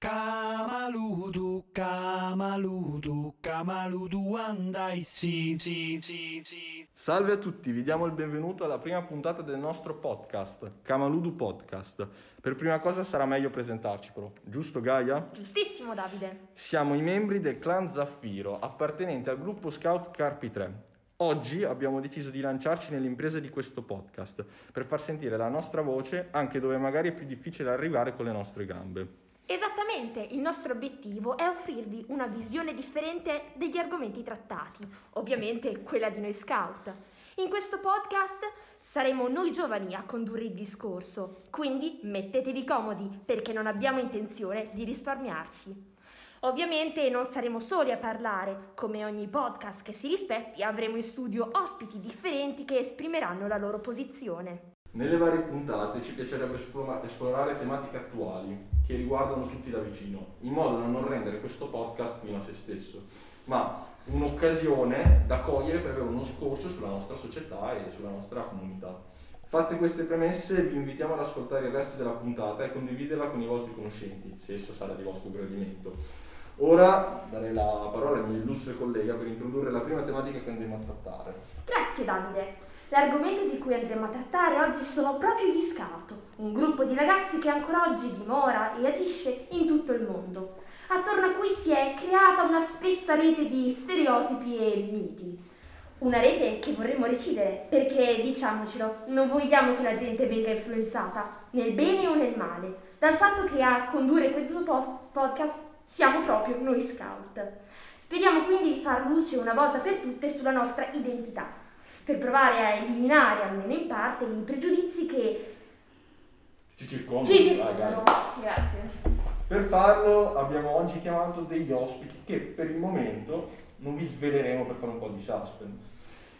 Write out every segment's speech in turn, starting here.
Kamaludu, Kamaludu, Kamaludu andai sì, sì, sì, sì. Salve a tutti, vi diamo il benvenuto alla prima puntata del nostro podcast, Kamaludu Podcast. Per prima cosa sarà meglio presentarci però, giusto Gaia? Giustissimo Davide. Siamo i membri del clan Zaffiro, appartenenti al gruppo Scout Carpi 3. Oggi abbiamo deciso di lanciarci nell'impresa di questo podcast per far sentire la nostra voce anche dove magari è più difficile arrivare con le nostre gambe. Esattamente, il nostro obiettivo è offrirvi una visione differente degli argomenti trattati, ovviamente quella di noi scout. In questo podcast saremo noi giovani a condurre il discorso, quindi mettetevi comodi perché non abbiamo intenzione di risparmiarci. Ovviamente non saremo soli a parlare, come ogni podcast che si rispetti avremo in studio ospiti differenti che esprimeranno la loro posizione. Nelle varie puntate ci piacerebbe esplora- esplorare tematiche attuali che riguardano tutti da vicino, in modo da non rendere questo podcast fino a se stesso, ma un'occasione da cogliere per avere uno scorcio sulla nostra società e sulla nostra comunità. Fatte queste premesse, vi invitiamo ad ascoltare il resto della puntata e condividerla con i vostri conoscenti, se essa sarà di vostro gradimento. Ora darei la parola al mio illustre collega per introdurre la prima tematica che andremo a trattare. Grazie Davide. L'argomento di cui andremo a trattare oggi sono proprio gli scout, un gruppo di ragazzi che ancora oggi dimora e agisce in tutto il mondo, attorno a cui si è creata una spessa rete di stereotipi e miti. Una rete che vorremmo recidere perché, diciamocelo, non vogliamo che la gente venga influenzata, nel bene o nel male, dal fatto che a condurre questo podcast siamo proprio noi scout. Speriamo quindi di far luce una volta per tutte sulla nostra identità per provare a eliminare almeno in parte i pregiudizi che Ci circondano. ci circondano. Grazie. Per farlo abbiamo oggi chiamato degli ospiti che per il momento non vi sveleremo per fare un po' di suspense,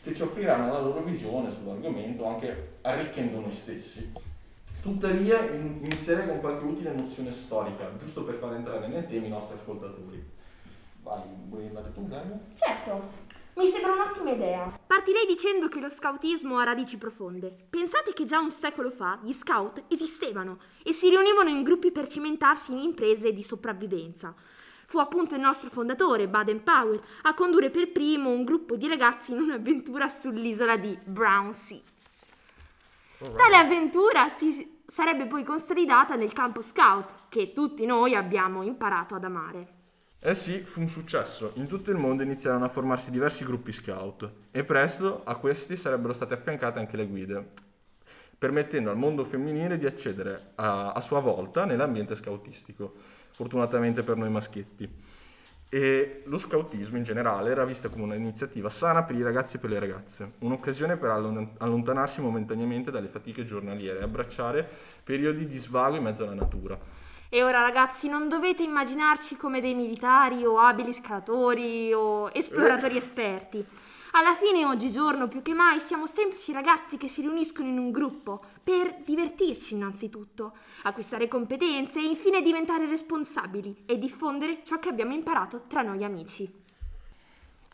che ci offriranno la loro visione sull'argomento anche arricchendo noi stessi. Tuttavia in- inizierei con qualche utile nozione storica, giusto per far entrare nel tema i nostri ascoltatori. Vai, vuoi andare tu, Gaia? Certo, mi sembra un'ottima idea. Partirei dicendo che lo scoutismo ha radici profonde. Pensate che già un secolo fa gli scout esistevano e si riunivano in gruppi per cimentarsi in imprese di sopravvivenza. Fu appunto il nostro fondatore, Baden Powell, a condurre per primo un gruppo di ragazzi in un'avventura sull'isola di Brown Sea. Tale avventura si sarebbe poi consolidata nel campo scout, che tutti noi abbiamo imparato ad amare. Eh sì, fu un successo. In tutto il mondo iniziarono a formarsi diversi gruppi scout e presto a questi sarebbero state affiancate anche le guide, permettendo al mondo femminile di accedere a, a sua volta nell'ambiente scoutistico, fortunatamente per noi maschietti. E lo scoutismo in generale era visto come un'iniziativa sana per i ragazzi e per le ragazze, un'occasione per allon- allontanarsi momentaneamente dalle fatiche giornaliere e abbracciare periodi di svago in mezzo alla natura. E ora ragazzi non dovete immaginarci come dei militari o abili scalatori o esploratori esperti. Alla fine oggigiorno più che mai siamo semplici ragazzi che si riuniscono in un gruppo per divertirci innanzitutto, acquistare competenze e infine diventare responsabili e diffondere ciò che abbiamo imparato tra noi amici.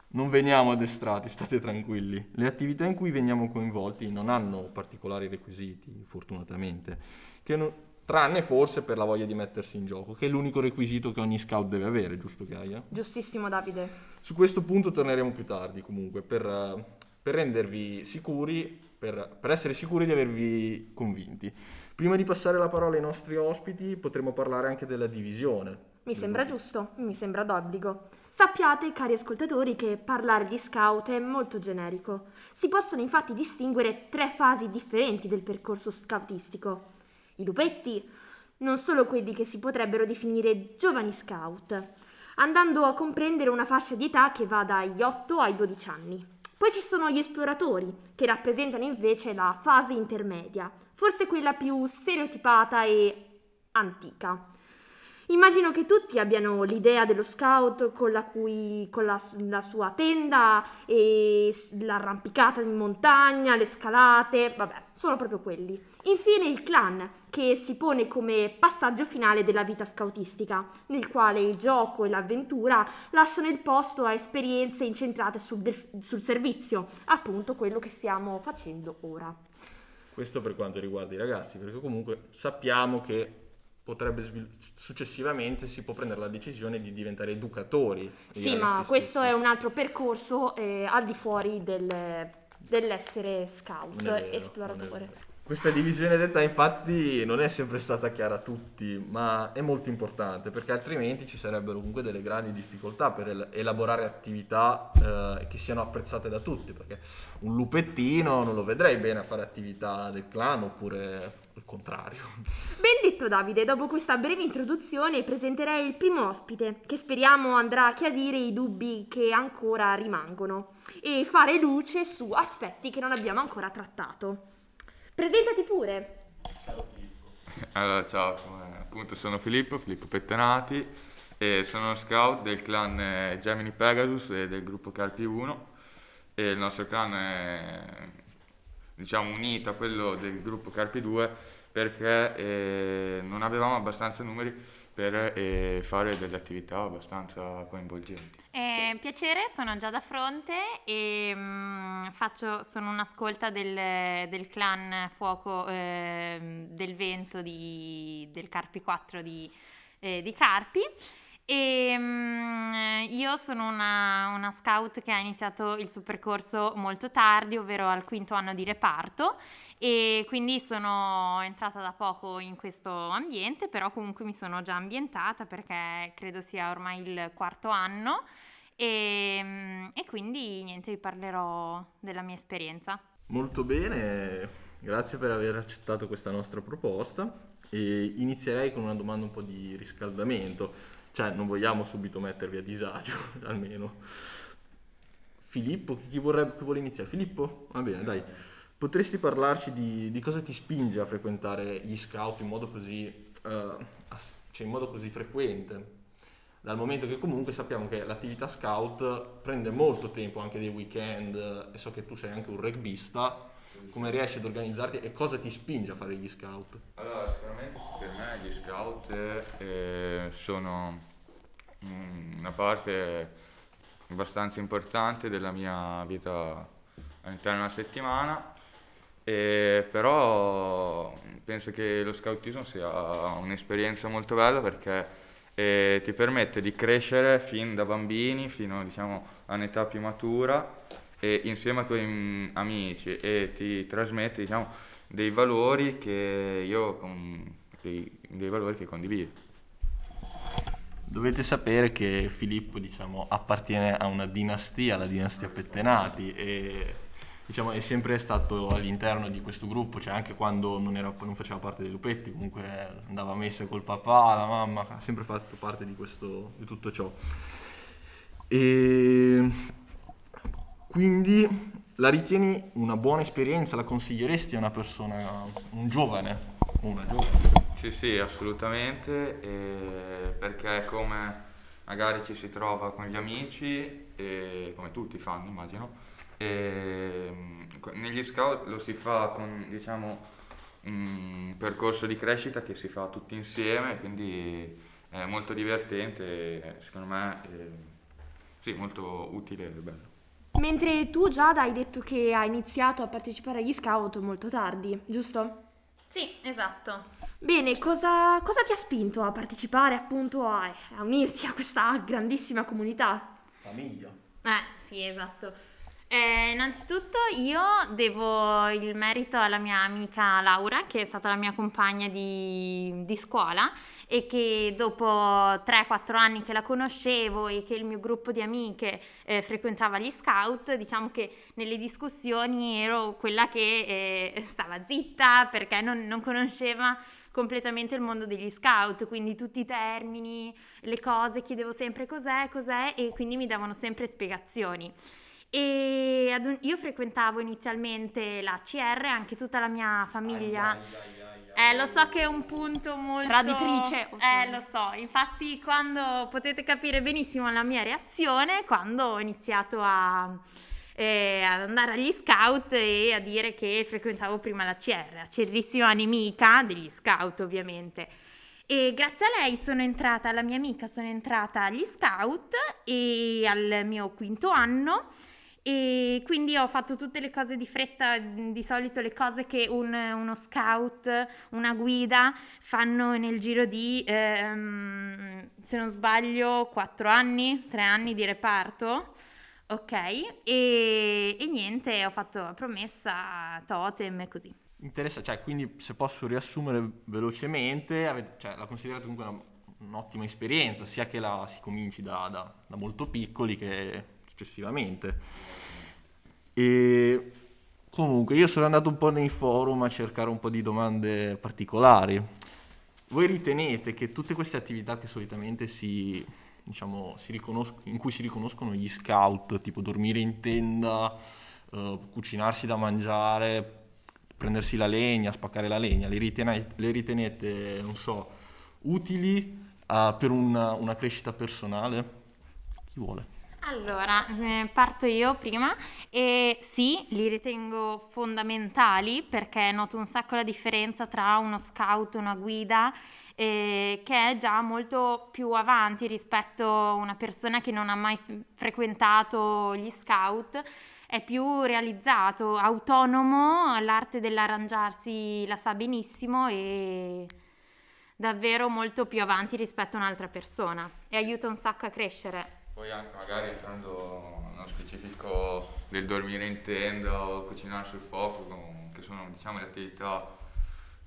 Non veniamo addestrati, state tranquilli. Le attività in cui veniamo coinvolti non hanno particolari requisiti, fortunatamente, che non- tranne forse per la voglia di mettersi in gioco, che è l'unico requisito che ogni scout deve avere, giusto Gaia? Giustissimo Davide. Su questo punto torneremo più tardi comunque, per, per rendervi sicuri, per, per essere sicuri di avervi convinti. Prima di passare la parola ai nostri ospiti potremo parlare anche della divisione. Mi sembra giusto, mi sembra d'obbligo. Sappiate, cari ascoltatori, che parlare di scout è molto generico. Si possono infatti distinguere tre fasi differenti del percorso scoutistico. I lupetti, non solo quelli che si potrebbero definire giovani scout, andando a comprendere una fascia di età che va dagli 8 ai 12 anni. Poi ci sono gli esploratori, che rappresentano invece la fase intermedia, forse quella più stereotipata e antica. Immagino che tutti abbiano l'idea dello scout con la, cui, con la, la sua tenda e l'arrampicata in montagna, le scalate, vabbè, sono proprio quelli. Infine il clan, che si pone come passaggio finale della vita scoutistica, nel quale il gioco e l'avventura lasciano il posto a esperienze incentrate sul, de- sul servizio, appunto quello che stiamo facendo ora. Questo per quanto riguarda i ragazzi, perché comunque sappiamo che potrebbe successivamente si può prendere la decisione di diventare educatori. Sì, ma questo stessi. è un altro percorso eh, al di fuori del- dell'essere scout, vero, esploratore. Questa divisione d'età infatti non è sempre stata chiara a tutti, ma è molto importante perché altrimenti ci sarebbero comunque delle grandi difficoltà per el- elaborare attività eh, che siano apprezzate da tutti, perché un lupettino non lo vedrei bene a fare attività del clan oppure il contrario. Ben detto Davide, dopo questa breve introduzione presenterei il primo ospite, che speriamo andrà a chiarire i dubbi che ancora rimangono e fare luce su aspetti che non abbiamo ancora trattato. Presentati pure. Allora, ciao, come- appunto sono Filippo, Filippo Pettenati e sono scout del clan eh, Gemini Pegasus e del gruppo Carpi 1 e il nostro clan è diciamo unito a quello del gruppo Carpi 2 perché eh, non avevamo abbastanza numeri per eh, fare delle attività abbastanza coinvolgenti. Eh, piacere, sono Giada Fronte e mm, faccio, sono un'ascolta del, del clan Fuoco ehm, del Vento di- del Carpi 4 di, eh, di Carpi. E mm, io sono una, una scout che ha iniziato il suo percorso molto tardi, ovvero al quinto anno di reparto e quindi sono entrata da poco in questo ambiente, però comunque mi sono già ambientata perché credo sia ormai il quarto anno e, mm, e quindi niente, vi parlerò della mia esperienza. Molto bene, grazie per aver accettato questa nostra proposta e inizierei con una domanda un po' di riscaldamento, cioè non vogliamo subito mettervi a disagio, almeno. Filippo, chi, vorrebbe, chi vuole iniziare? Filippo? Va bene, dai. Potresti parlarci di, di cosa ti spinge a frequentare gli scout in modo così, ass- cioè in modo così frequente? Dal momento che comunque sappiamo che l'attività scout prende molto tempo, anche dei weekend, eh, e so che tu sei anche un rugbista, come riesci ad organizzarti e cosa ti spinge a fare gli scout? Allora, sicuramente per me gli scout eh, sono una parte abbastanza importante della mia vita all'interno della settimana, e però penso che lo scoutismo sia un'esperienza molto bella perché eh, ti permette di crescere fin da bambini fino diciamo, a più matura e insieme ai tuoi mm, amici e ti trasmette diciamo, dei valori che io dei, dei valori che condivido. Dovete sapere che Filippo, diciamo, appartiene a una dinastia, la dinastia Pettenati, e diciamo, è sempre stato all'interno di questo gruppo, cioè anche quando non, era- non faceva parte dei lupetti, comunque andava a messa col papà, la mamma, ha sempre fatto parte di, questo, di tutto ciò. E quindi la ritieni una buona esperienza? La consiglieresti a una persona, un giovane? Una giovane? Sì, sì, assolutamente, perché come magari ci si trova con gli amici, e come tutti fanno immagino, e, mm, negli scout lo si fa con diciamo un percorso di crescita che si fa tutti insieme, quindi è molto divertente, e secondo me eh, sì, molto utile e bello. Mentre tu Giada hai detto che hai iniziato a partecipare agli scout molto tardi, giusto? Sì, esatto. Bene, cosa, cosa ti ha spinto a partecipare appunto a, a unirti a questa grandissima comunità? Famiglia. Eh, sì, esatto. Eh, innanzitutto io devo il merito alla mia amica Laura, che è stata la mia compagna di, di scuola e che dopo 3-4 anni che la conoscevo e che il mio gruppo di amiche eh, frequentava gli scout, diciamo che nelle discussioni ero quella che eh, stava zitta perché non, non conosceva completamente il mondo degli scout, quindi tutti i termini, le cose, chiedevo sempre cos'è, cos'è e quindi mi davano sempre spiegazioni. E un- io frequentavo inizialmente la CR, anche tutta la mia famiglia. Eh, lo so che è un punto molto... Traditrice, Eh, lo so. Infatti quando potete capire benissimo la mia reazione, quando ho iniziato a, eh, ad andare agli scout e a dire che frequentavo prima la CR, la cerrissima nemica degli scout ovviamente. E grazie a lei sono entrata, alla mia amica sono entrata agli scout e al mio quinto anno e quindi ho fatto tutte le cose di fretta, di solito le cose che un- uno scout, una guida fanno nel giro di, ehm, se non sbaglio, 4 anni, 3 anni di reparto. Ok, e, e niente, ho fatto promessa, totem e così. Interessa, cioè, quindi se posso riassumere velocemente, avete- cioè, la considerate comunque una- un'ottima esperienza, sia che la si cominci da, da- da molto piccoli che successivamente. E comunque io sono andato un po' nei forum a cercare un po' di domande particolari. Voi ritenete che tutte queste attività che solitamente si, diciamo, riconos- in cui si riconoscono gli scout, tipo dormire in tenda, eh, cucinarsi da mangiare, prendersi la legna, spaccare la legna, le ritenete, le ritenete, non so, utili eh, per una, una crescita personale? Chi vuole? Allora, eh, parto io prima e sì, li ritengo fondamentali perché noto un sacco la differenza tra uno scout una guida eh, che è già molto più avanti rispetto a una persona che non ha mai frequentato gli scout, è più realizzato, autonomo, l'arte dell'arrangiarsi la sa benissimo e davvero molto più avanti rispetto a un'altra persona e aiuta un sacco a crescere. Poi anche magari entrando nello specifico del dormire in tenda o cucinare sul fuoco, che sono diciamo le attività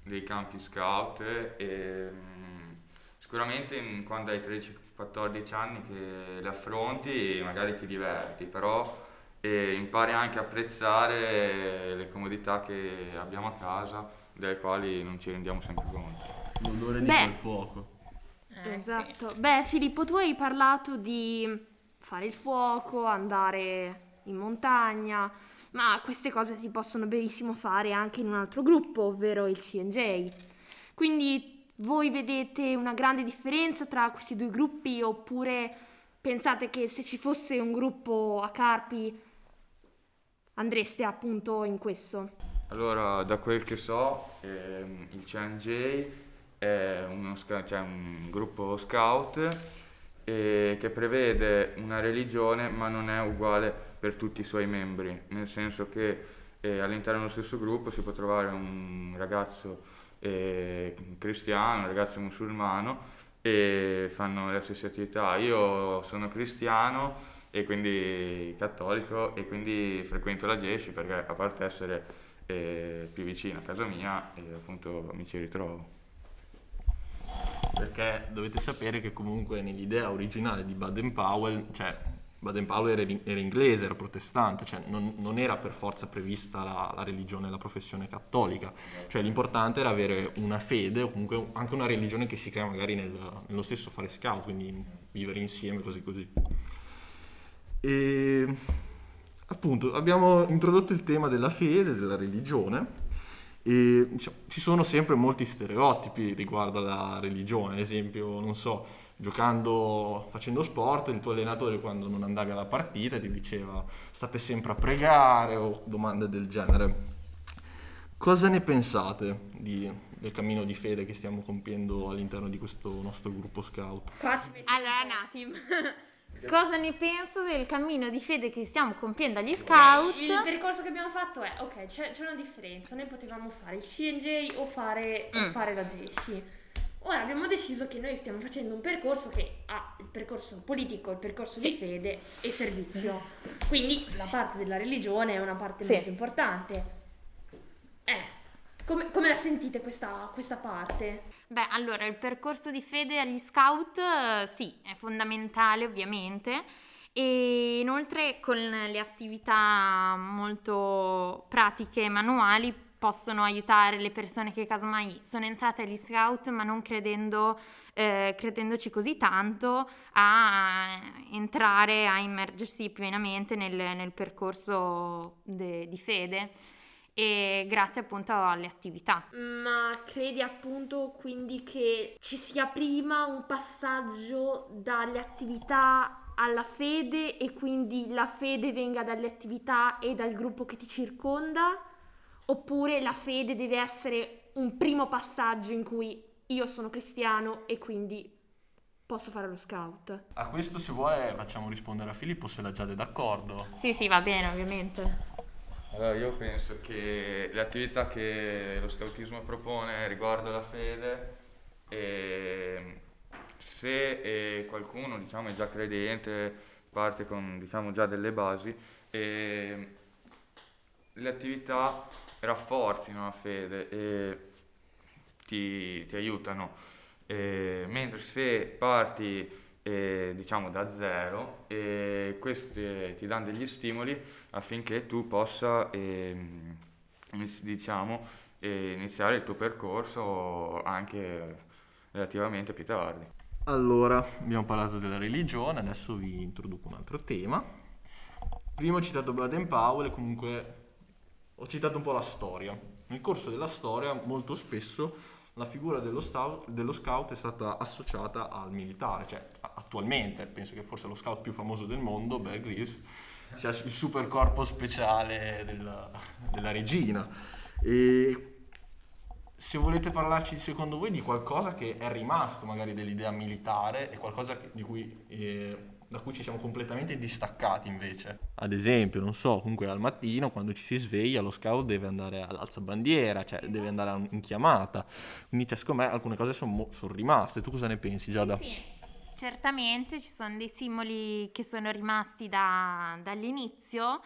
dei campi scout, e, mm, sicuramente in- quando hai 13-14 anni che le affronti magari ti diverti, però eh, impari anche a apprezzare le comodità che abbiamo a casa, delle quali non ci rendiamo sempre conto. L'odore di quel fuoco. Eh, Esatto. Beh, Filippo, tu hai parlato di fare il fuoco, andare in montagna, ma queste cose si possono benissimo fare anche in un altro gruppo, ovvero il CNJ. Quindi voi vedete una grande differenza tra questi due gruppi oppure pensate che se ci fosse un gruppo a Carpi andreste appunto in questo? Allora, da quel che so, ehm, il CNJ è sca- cioè un gruppo scout eh, che prevede una religione ma non è uguale per tutti i suoi membri, nel senso che eh, all'interno dello stesso gruppo si può trovare un ragazzo eh, cristiano, un ragazzo musulmano e fanno le stesse attività. Io sono cristiano e quindi cattolico e quindi frequento la GESCI perché a parte essere eh, più vicino a casa mia e appunto mi ci ritrovo. Perché dovete sapere che comunque nell'idea originale di Baden-Powell, cioè Baden-Powell era, era inglese, era protestante, cioè non, non era per forza prevista la, la religione, la professione cattolica, cioè l'importante era avere una fede o comunque anche una religione che si crea magari nel- nello stesso fare scout, quindi vivere insieme, così così. E appunto abbiamo introdotto il tema della fede, della religione e diciamo, ci sono sempre molti stereotipi riguardo alla religione, ad esempio, non so, giocando, facendo sport, il tuo allenatore quando non andavi alla partita ti diceva state sempre a pregare o domande del genere. Cosa ne pensate di- del cammino di fede che stiamo compiendo all'interno di questo nostro gruppo scout? Allora, un attimo. Cosa ne penso del cammino di fede che stiamo compiendo agli scout? Il percorso che abbiamo fatto è, ok, c'è, c'è una differenza, noi potevamo fare il CNJ o fare, o Mm. fare la GESCI. Ora abbiamo deciso che noi stiamo facendo un percorso che ha il percorso politico, il percorso di Sì. fede e servizio. Quindi la parte della religione è una parte Sì. molto importante. Eh, come, come la sentite questa, questa parte? Beh, allora, il percorso di fede agli scout, eh, sì, è fondamentale ovviamente. E inoltre con le attività molto pratiche e manuali possono aiutare le persone che casomai sono entrate agli scout ma non credendo, eh, credendoci così tanto a entrare, a immergersi pienamente nel, nel percorso de- di fede e grazie appunto alle attività. Ma credi appunto quindi che ci sia prima un passaggio dalle attività alla fede e quindi la fede venga dalle attività e dal gruppo che ti circonda? Oppure la fede deve essere un primo passaggio in cui io sono cristiano e quindi posso fare lo scout. A questo se vuole facciamo rispondere a Filippo se la Giada è d'accordo. Sì, sì, va bene, ovviamente. Allora, io penso che le attività che lo scautismo propone riguardo la fede, eh, se eh, qualcuno diciamo, è già credente, parte con diciamo, già delle basi, eh, le attività rafforzino la fede e ti, ti aiutano. Eh, mentre se parti eh, diciamo da zero, eh, queste ti danno degli stimoli affinché tu possa iniz- diciamo, eh, iniziare il tuo percorso anche relativamente più tardi. Allora, abbiamo parlato della religione, adesso vi introduco un altro tema. Prima ho citato Baden Powell e comunque ho citato un po' la storia. Nel corso della storia molto spesso la figura dello, stau- dello scout è stata associata al militare, cioè attualmente penso che forse lo scout più famoso del mondo, Bear Grylls, sia il super corpo speciale della, della regina. E se volete parlarci secondo voi di qualcosa che è rimasto magari dell'idea militare e qualcosa di cui, eh, da cui ci siamo completamente distaccati invece. Ad esempio, non so, comunque al mattino quando ci si sveglia lo scout deve andare all'alzabandiera, cioè deve andare in chiamata. Quindi cioè, secondo me alcune cose sono rimaste. Tu cosa ne pensi Giada? Sì, certamente ci sono dei simboli che sono rimasti da- dall'inizio,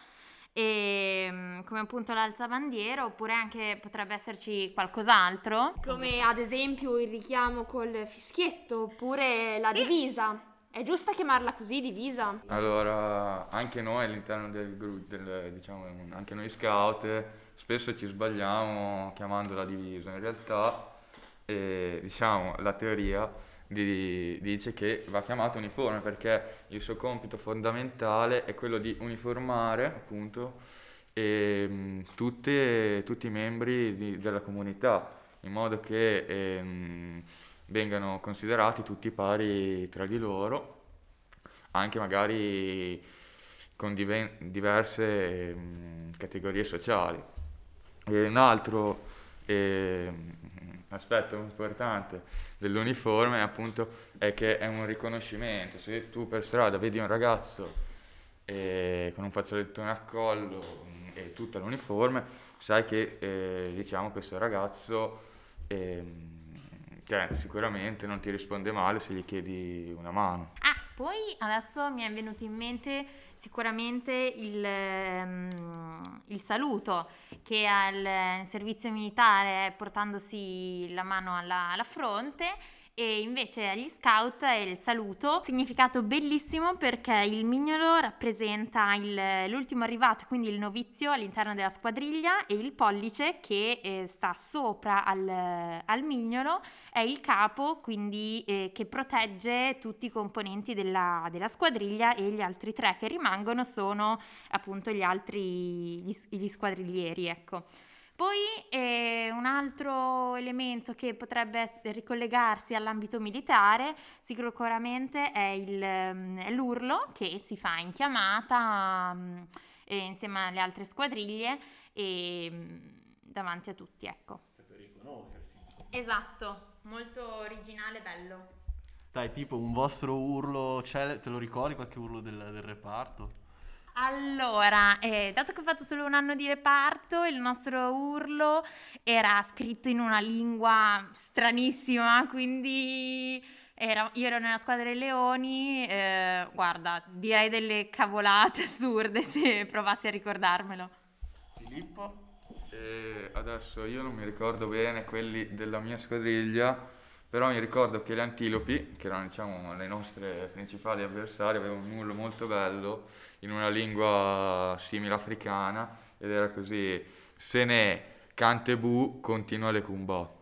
e, mm, come appunto l'alzabandiera, oppure anche potrebbe esserci qualcos'altro. Come ad esempio il richiamo col fischietto oppure la Sì. divisa. È giusta chiamarla così, divisa? Allora, anche noi all'interno del gruppo, diciamo, anche noi scout, spesso ci sbagliamo chiamando la divisa. In realtà, eh, diciamo, la teoria di- dice che va chiamato uniforme perché il suo compito fondamentale è quello di uniformare, appunto, ehm, tutte- tutti i membri di- della comunità, in modo che ehm, vengano considerati tutti pari tra di loro, anche magari con diven- diverse ehm, categorie sociali. E un altro ehm, aspetto importante dell'uniforme appunto è che è un riconoscimento. Se tu per strada vedi un ragazzo eh, con un fazzolettone a collo mm, e tutta l'uniforme, sai che eh, diciamo questo ragazzo ehm, cioè, sicuramente non ti risponde male se gli chiedi una mano. Ah, poi adesso mi è venuto in mente sicuramente il, ehm, il saluto che al servizio militare portandosi la mano alla, alla fronte e invece agli scout è il saluto, significato bellissimo perché il mignolo rappresenta il- l'ultimo arrivato, quindi il novizio all'interno della squadriglia e il pollice che eh, sta sopra al, al mignolo è il capo, quindi eh, che protegge tutti i componenti della, della squadriglia e gli altri tre che rimangono sono appunto gli altri gli, gli squadriglieri, ecco. Poi eh, un altro elemento che potrebbe ricollegarsi all'ambito militare sicuramente è, il, ehm, è l'urlo che si fa in chiamata mm, eh, insieme alle altre squadriglie e mm, davanti a tutti, ecco. Per riconoscersi. Esatto, molto originale e bello. Dai, tipo un vostro urlo, c'è, te lo ricordi qualche urlo del, del reparto? Allora, eh, dato che ho fatto solo un anno di reparto, il nostro urlo era scritto in una lingua stranissima, quindi era- io ero nella squadra dei leoni, eh, guarda, direi delle cavolate assurde se provassi a ricordarmelo. Filippo? E adesso io non mi ricordo bene quelli della mia squadriglia, però mi ricordo che le antilopi, che erano diciamo le nostre principali avversarie, avevano un urlo molto bello in una lingua simile africana ed era così: Se ne cantebu continua le kumba.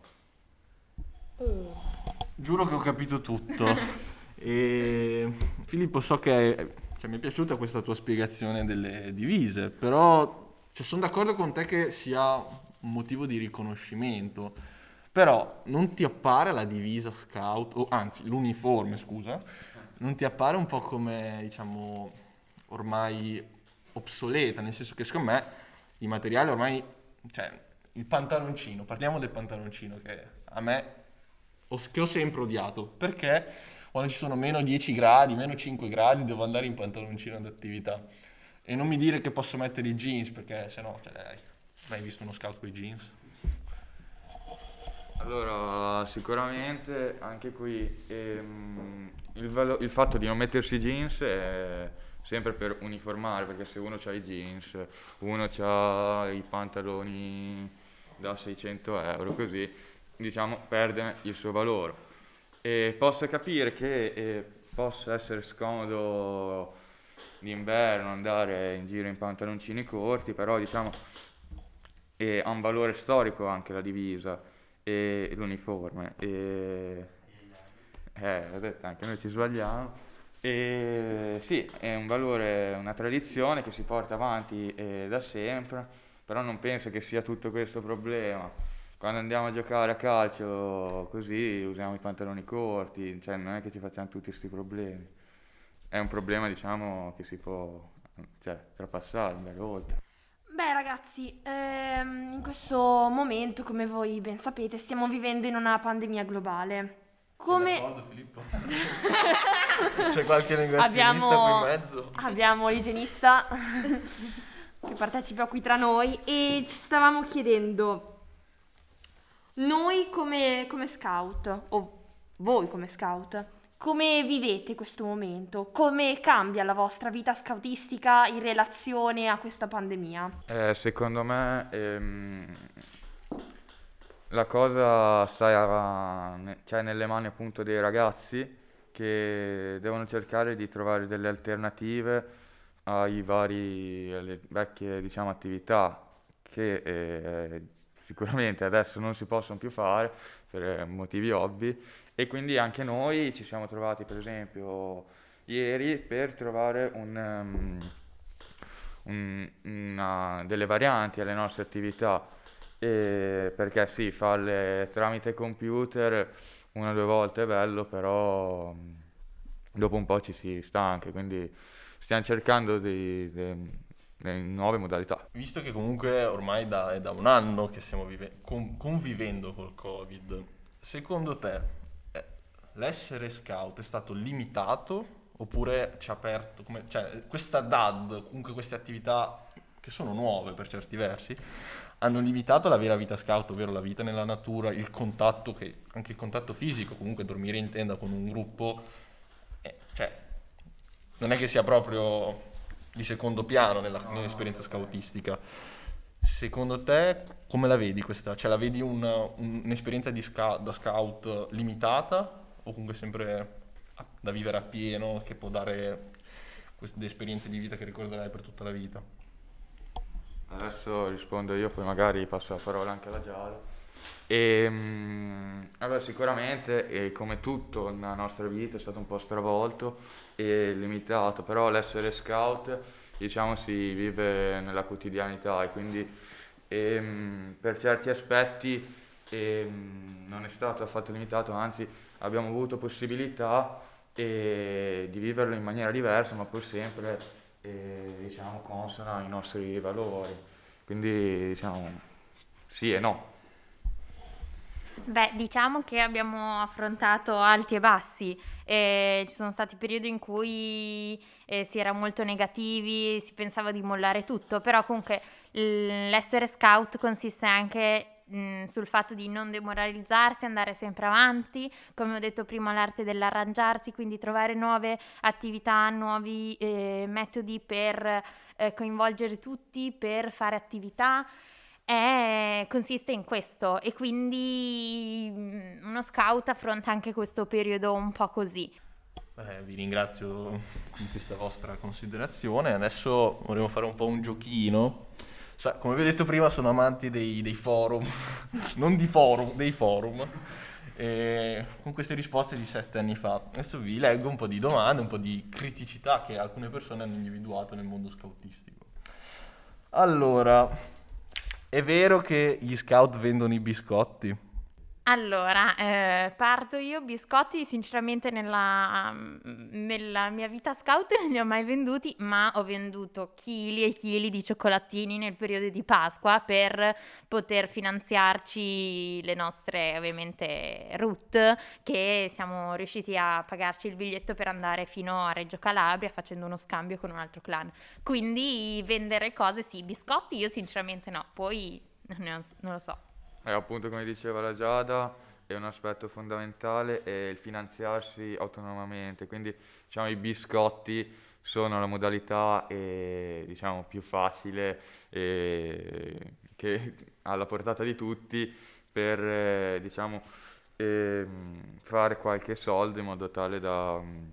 Giuro che ho capito tutto. e Filippo, so che cioè, mi è piaciuta questa tua spiegazione delle divise, però cioè, sono d'accordo con te che sia un motivo di riconoscimento. Però non ti appare la divisa scout, o anzi l'uniforme, scusa, non ti appare un po' come, diciamo, ormai obsoleta, nel senso che secondo me i materiali ormai, cioè il pantaloncino, parliamo del pantaloncino che a me che ho sempre odiato, perché quando ci sono meno 10 gradi, meno 5 gradi, devo andare in pantaloncino d'attività. E non mi dire che posso mettere i jeans, perché se no, cioè, hai mai visto uno scout con i jeans? Allora, sicuramente anche qui ehm, il, valo- il fatto di non mettersi jeans è sempre per uniformare, perché se uno ha i jeans, uno ha i pantaloni da 600 euro, così diciamo perde il suo valore. E posso capire che eh, possa essere scomodo d'inverno andare in giro in pantaloncini corti, però diciamo eh, ha un valore storico anche la divisa e l'uniforme. E, eh, detto, anche noi ci sbagliamo. E sì, è un valore, una tradizione che si porta avanti eh, da sempre, però non penso che sia tutto questo problema. Quando andiamo a giocare a calcio così usiamo i pantaloni corti, cioè non è che ci facciamo tutti questi problemi. È un problema, diciamo, che si può cioè, trapassare, andare oltre. Beh ragazzi, ehm, in questo momento, come voi ben sapete, stiamo vivendo in una pandemia globale. Come... D'accordo Filippo? C'è qualche negazionista Abbiamo- qui in mezzo? Abbiamo l'igienista che partecipa qui tra noi e ci stavamo chiedendo, noi come, come scout, o voi come scout, come vivete questo momento? Come cambia la vostra vita scoutistica in relazione a questa pandemia? Eh, secondo me ehm, la cosa ne- cioè nelle mani appunto dei ragazzi che devono cercare di trovare delle alternative ai vari, alle vecchie diciamo, attività che eh, sicuramente adesso non si possono più fare per motivi ovvi. E quindi anche noi ci siamo trovati per esempio ieri per trovare un, ehm, un- una- delle varianti alle nostre attività e perché sì, farle tramite computer una o due volte è bello, però dopo un po' ci si stanca, quindi stiamo cercando di, di- nuove modalità. Visto che comunque ormai da, è da un anno che stiamo vive- con- convivendo col Covid, secondo te eh, l'essere scout è stato limitato oppure ci ha aperto, come- cioè questa DAD, comunque queste attività che sono nuove per certi versi, hanno limitato la vera vita scout, ovvero la vita nella natura, il contatto, che, anche il contatto fisico, comunque dormire in tenda con un gruppo, eh, cioè non è che sia proprio di secondo piano nella- nell'esperienza scoutistica. Secondo te come la vedi questa? Cioè la vedi una- un- un'esperienza di sca- da scout limitata o comunque sempre a- da vivere appieno che può dare queste esperienze di vita che ricorderai per tutta la vita? Adesso rispondo io, poi magari passo la parola anche alla Giada. E, mm, allora, sicuramente, come tutto nella nostra vita, è stato un po' stravolto e limitato, però l'essere scout, diciamo, si vive nella quotidianità e quindi ehm, per certi aspetti ehm, non è stato affatto limitato, anzi abbiamo avuto possibilità eh, di viverlo in maniera diversa, ma pur sempre eh, diciamo, consona ai nostri valori. Quindi diciamo sì e no. Beh, diciamo che abbiamo affrontato alti e bassi. Eh, ci sono stati periodi in cui eh, si era molto negativi, si pensava di mollare tutto, però comunque l'essere scout consiste anche sul fatto di non demoralizzarsi, andare sempre avanti, come ho detto prima, l'arte dell'arrangiarsi, quindi trovare nuove attività, nuovi eh, metodi per eh, coinvolgere tutti, per fare attività è- consiste in questo e quindi uno scout affronta anche questo periodo un po' così. Eh, vi ringrazio di questa vostra considerazione. Adesso vorremmo fare un po' un giochino. Sa- come vi ho detto prima, sono amanti dei, dei forum, non di forum, dei forum. E con queste risposte di sette anni fa. Adesso vi leggo un po' di domande, un po' di criticità che alcune persone hanno individuato nel mondo scoutistico. Allora, è vero che gli scout vendono i biscotti? Allora, eh, parto io. Biscotti, sinceramente, nella, mm, nella mia vita scout non ne ho mai venduti, ma ho venduto chili e chili di cioccolatini nel periodo di Pasqua per poter finanziarci le nostre, ovviamente, route, che siamo riusciti a pagarci il biglietto per andare fino a Reggio Calabria facendo uno scambio con un altro clan. Quindi vendere cose, sì, biscotti io sinceramente no, poi non, non lo so. E appunto come diceva la Giada, è un aspetto fondamentale è il finanziarsi autonomamente, quindi diciamo i biscotti sono la modalità eh, diciamo, più facile eh, che alla portata di tutti per eh, diciamo, ehm, fare qualche soldo in modo tale da um,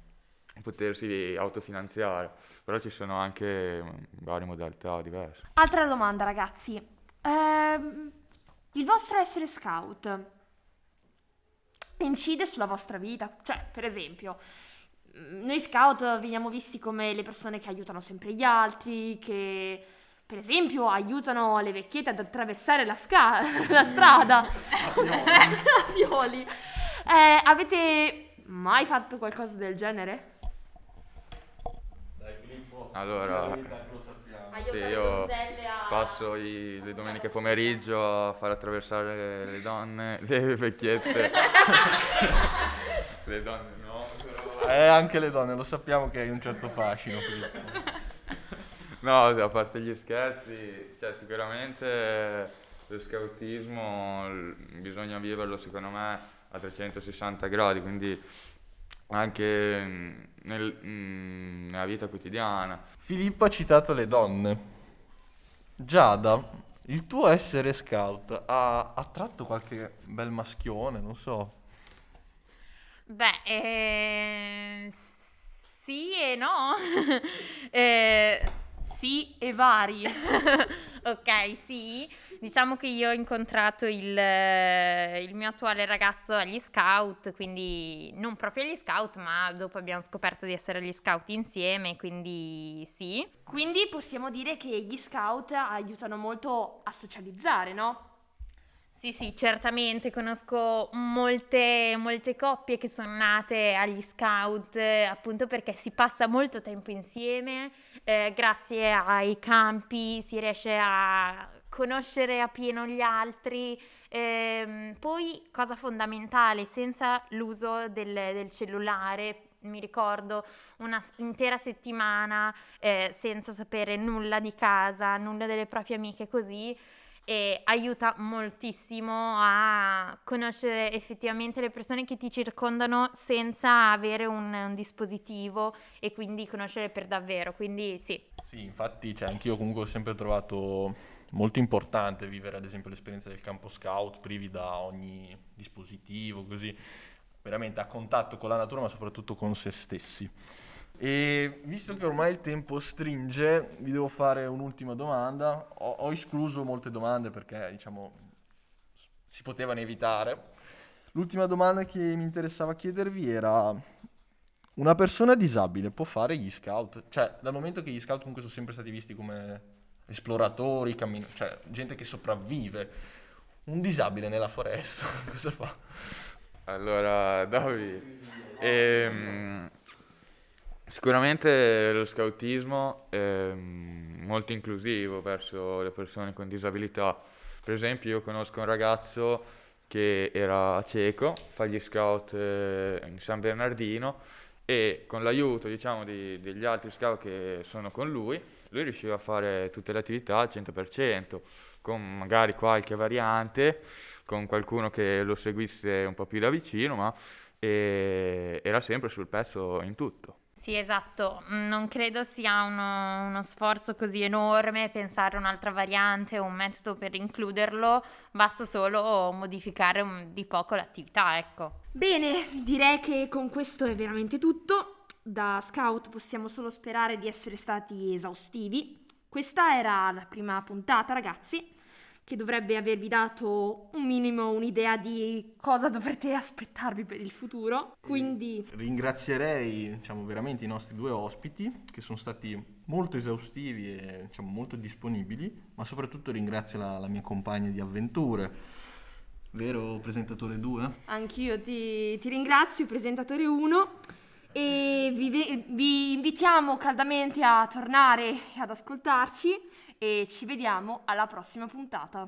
potersi autofinanziare, però ci sono anche um, varie modalità diverse. Altra domanda ragazzi, ehm, il vostro essere scout incide sulla vostra vita? Cioè, per esempio, noi scout veniamo visti come le persone che aiutano sempre gli altri, che per esempio aiutano le vecchiette ad attraversare la, sca- la strada. A Pioli. Eh, avete mai fatto qualcosa del genere? Dai Filippo. Allora, Aiutare Sì, io a... passo i- le domeniche pomeriggio a far attraversare le donne, le vecchiette. le donne no, però... Eh, anche le donne, lo sappiamo che hai un certo fascino. No, a parte gli scherzi, cioè sicuramente lo scautismo bisogna viverlo secondo me a 360 gradi, quindi anche mm, nel- mm, nella vita quotidiana. Filippo ha citato le donne. Giada, il tuo essere scout ha attratto qualche bel maschione, non so. Beh, eh, sì e no. Eh, Sì, e vari. ok, sì. Diciamo che io ho incontrato il, eh, il mio attuale ragazzo agli scout, quindi non proprio agli scout, ma dopo abbiamo scoperto di essere agli scout insieme, quindi sì. Quindi possiamo dire che gli scout aiutano molto a socializzare, no? Sì, sì, certamente conosco molte, molte coppie che sono nate agli scout appunto perché si passa molto tempo insieme, eh, grazie ai campi si riesce a conoscere appieno gli altri. Ehm, poi, cosa fondamentale, senza l'uso del, del cellulare, mi ricordo una s- intera settimana eh, senza sapere nulla di casa, nulla delle proprie amiche, così e aiuta moltissimo a conoscere effettivamente le persone che ti circondano senza avere un, un dispositivo e quindi conoscere per davvero. Quindi sì. Sì, infatti, cioè, anch'io comunque ho sempre trovato molto importante vivere ad esempio l'esperienza del campo scout privi da ogni dispositivo, così veramente a contatto con la natura ma soprattutto con se stessi. E visto che ormai il tempo stringe, vi devo fare un'ultima domanda. Ho, ho escluso molte domande perché diciamo si potevano evitare. L'ultima domanda che mi interessava chiedervi era una persona disabile può fare gli scout? Cioè, dal momento che gli scout comunque sono sempre stati visti come esploratori, cammin- cioè gente che sopravvive, un disabile nella foresta, cosa fa? Allora, Davi, ehm, sicuramente lo scautismo è mm, molto inclusivo verso le persone con disabilità. Per esempio, io conosco un ragazzo che era cieco, fa gli scout eh, in San Bernardino e con l'aiuto, diciamo, di- degli altri scout che sono con lui, lui riusciva a fare tutte le attività al 100%, con magari qualche variante con qualcuno che lo seguisse un po' più da vicino, ma eh, era sempre sul pezzo in tutto. Sì, esatto, Mm, non credo sia uno, uno sforzo così enorme pensare a un'altra variante o un metodo per includerlo, basta solo modificare un- di poco l'attività, ecco. Bene, direi che con questo è veramente tutto. Da scout possiamo solo sperare di essere stati esaustivi. Questa era la prima puntata, ragazzi, che dovrebbe avervi dato un minimo un'idea di cosa dovrete aspettarvi per il futuro. Quindi Ringrazierei diciamo, veramente i nostri due ospiti che sono stati molto esaustivi e diciamo, molto disponibili, ma soprattutto ringrazio la, la mia compagna di avventure. Vero presentatore 2? Anch'io ti, ti ringrazio, presentatore 1, e vi, vi invitiamo caldamente a tornare ad ascoltarci e ci vediamo alla prossima puntata.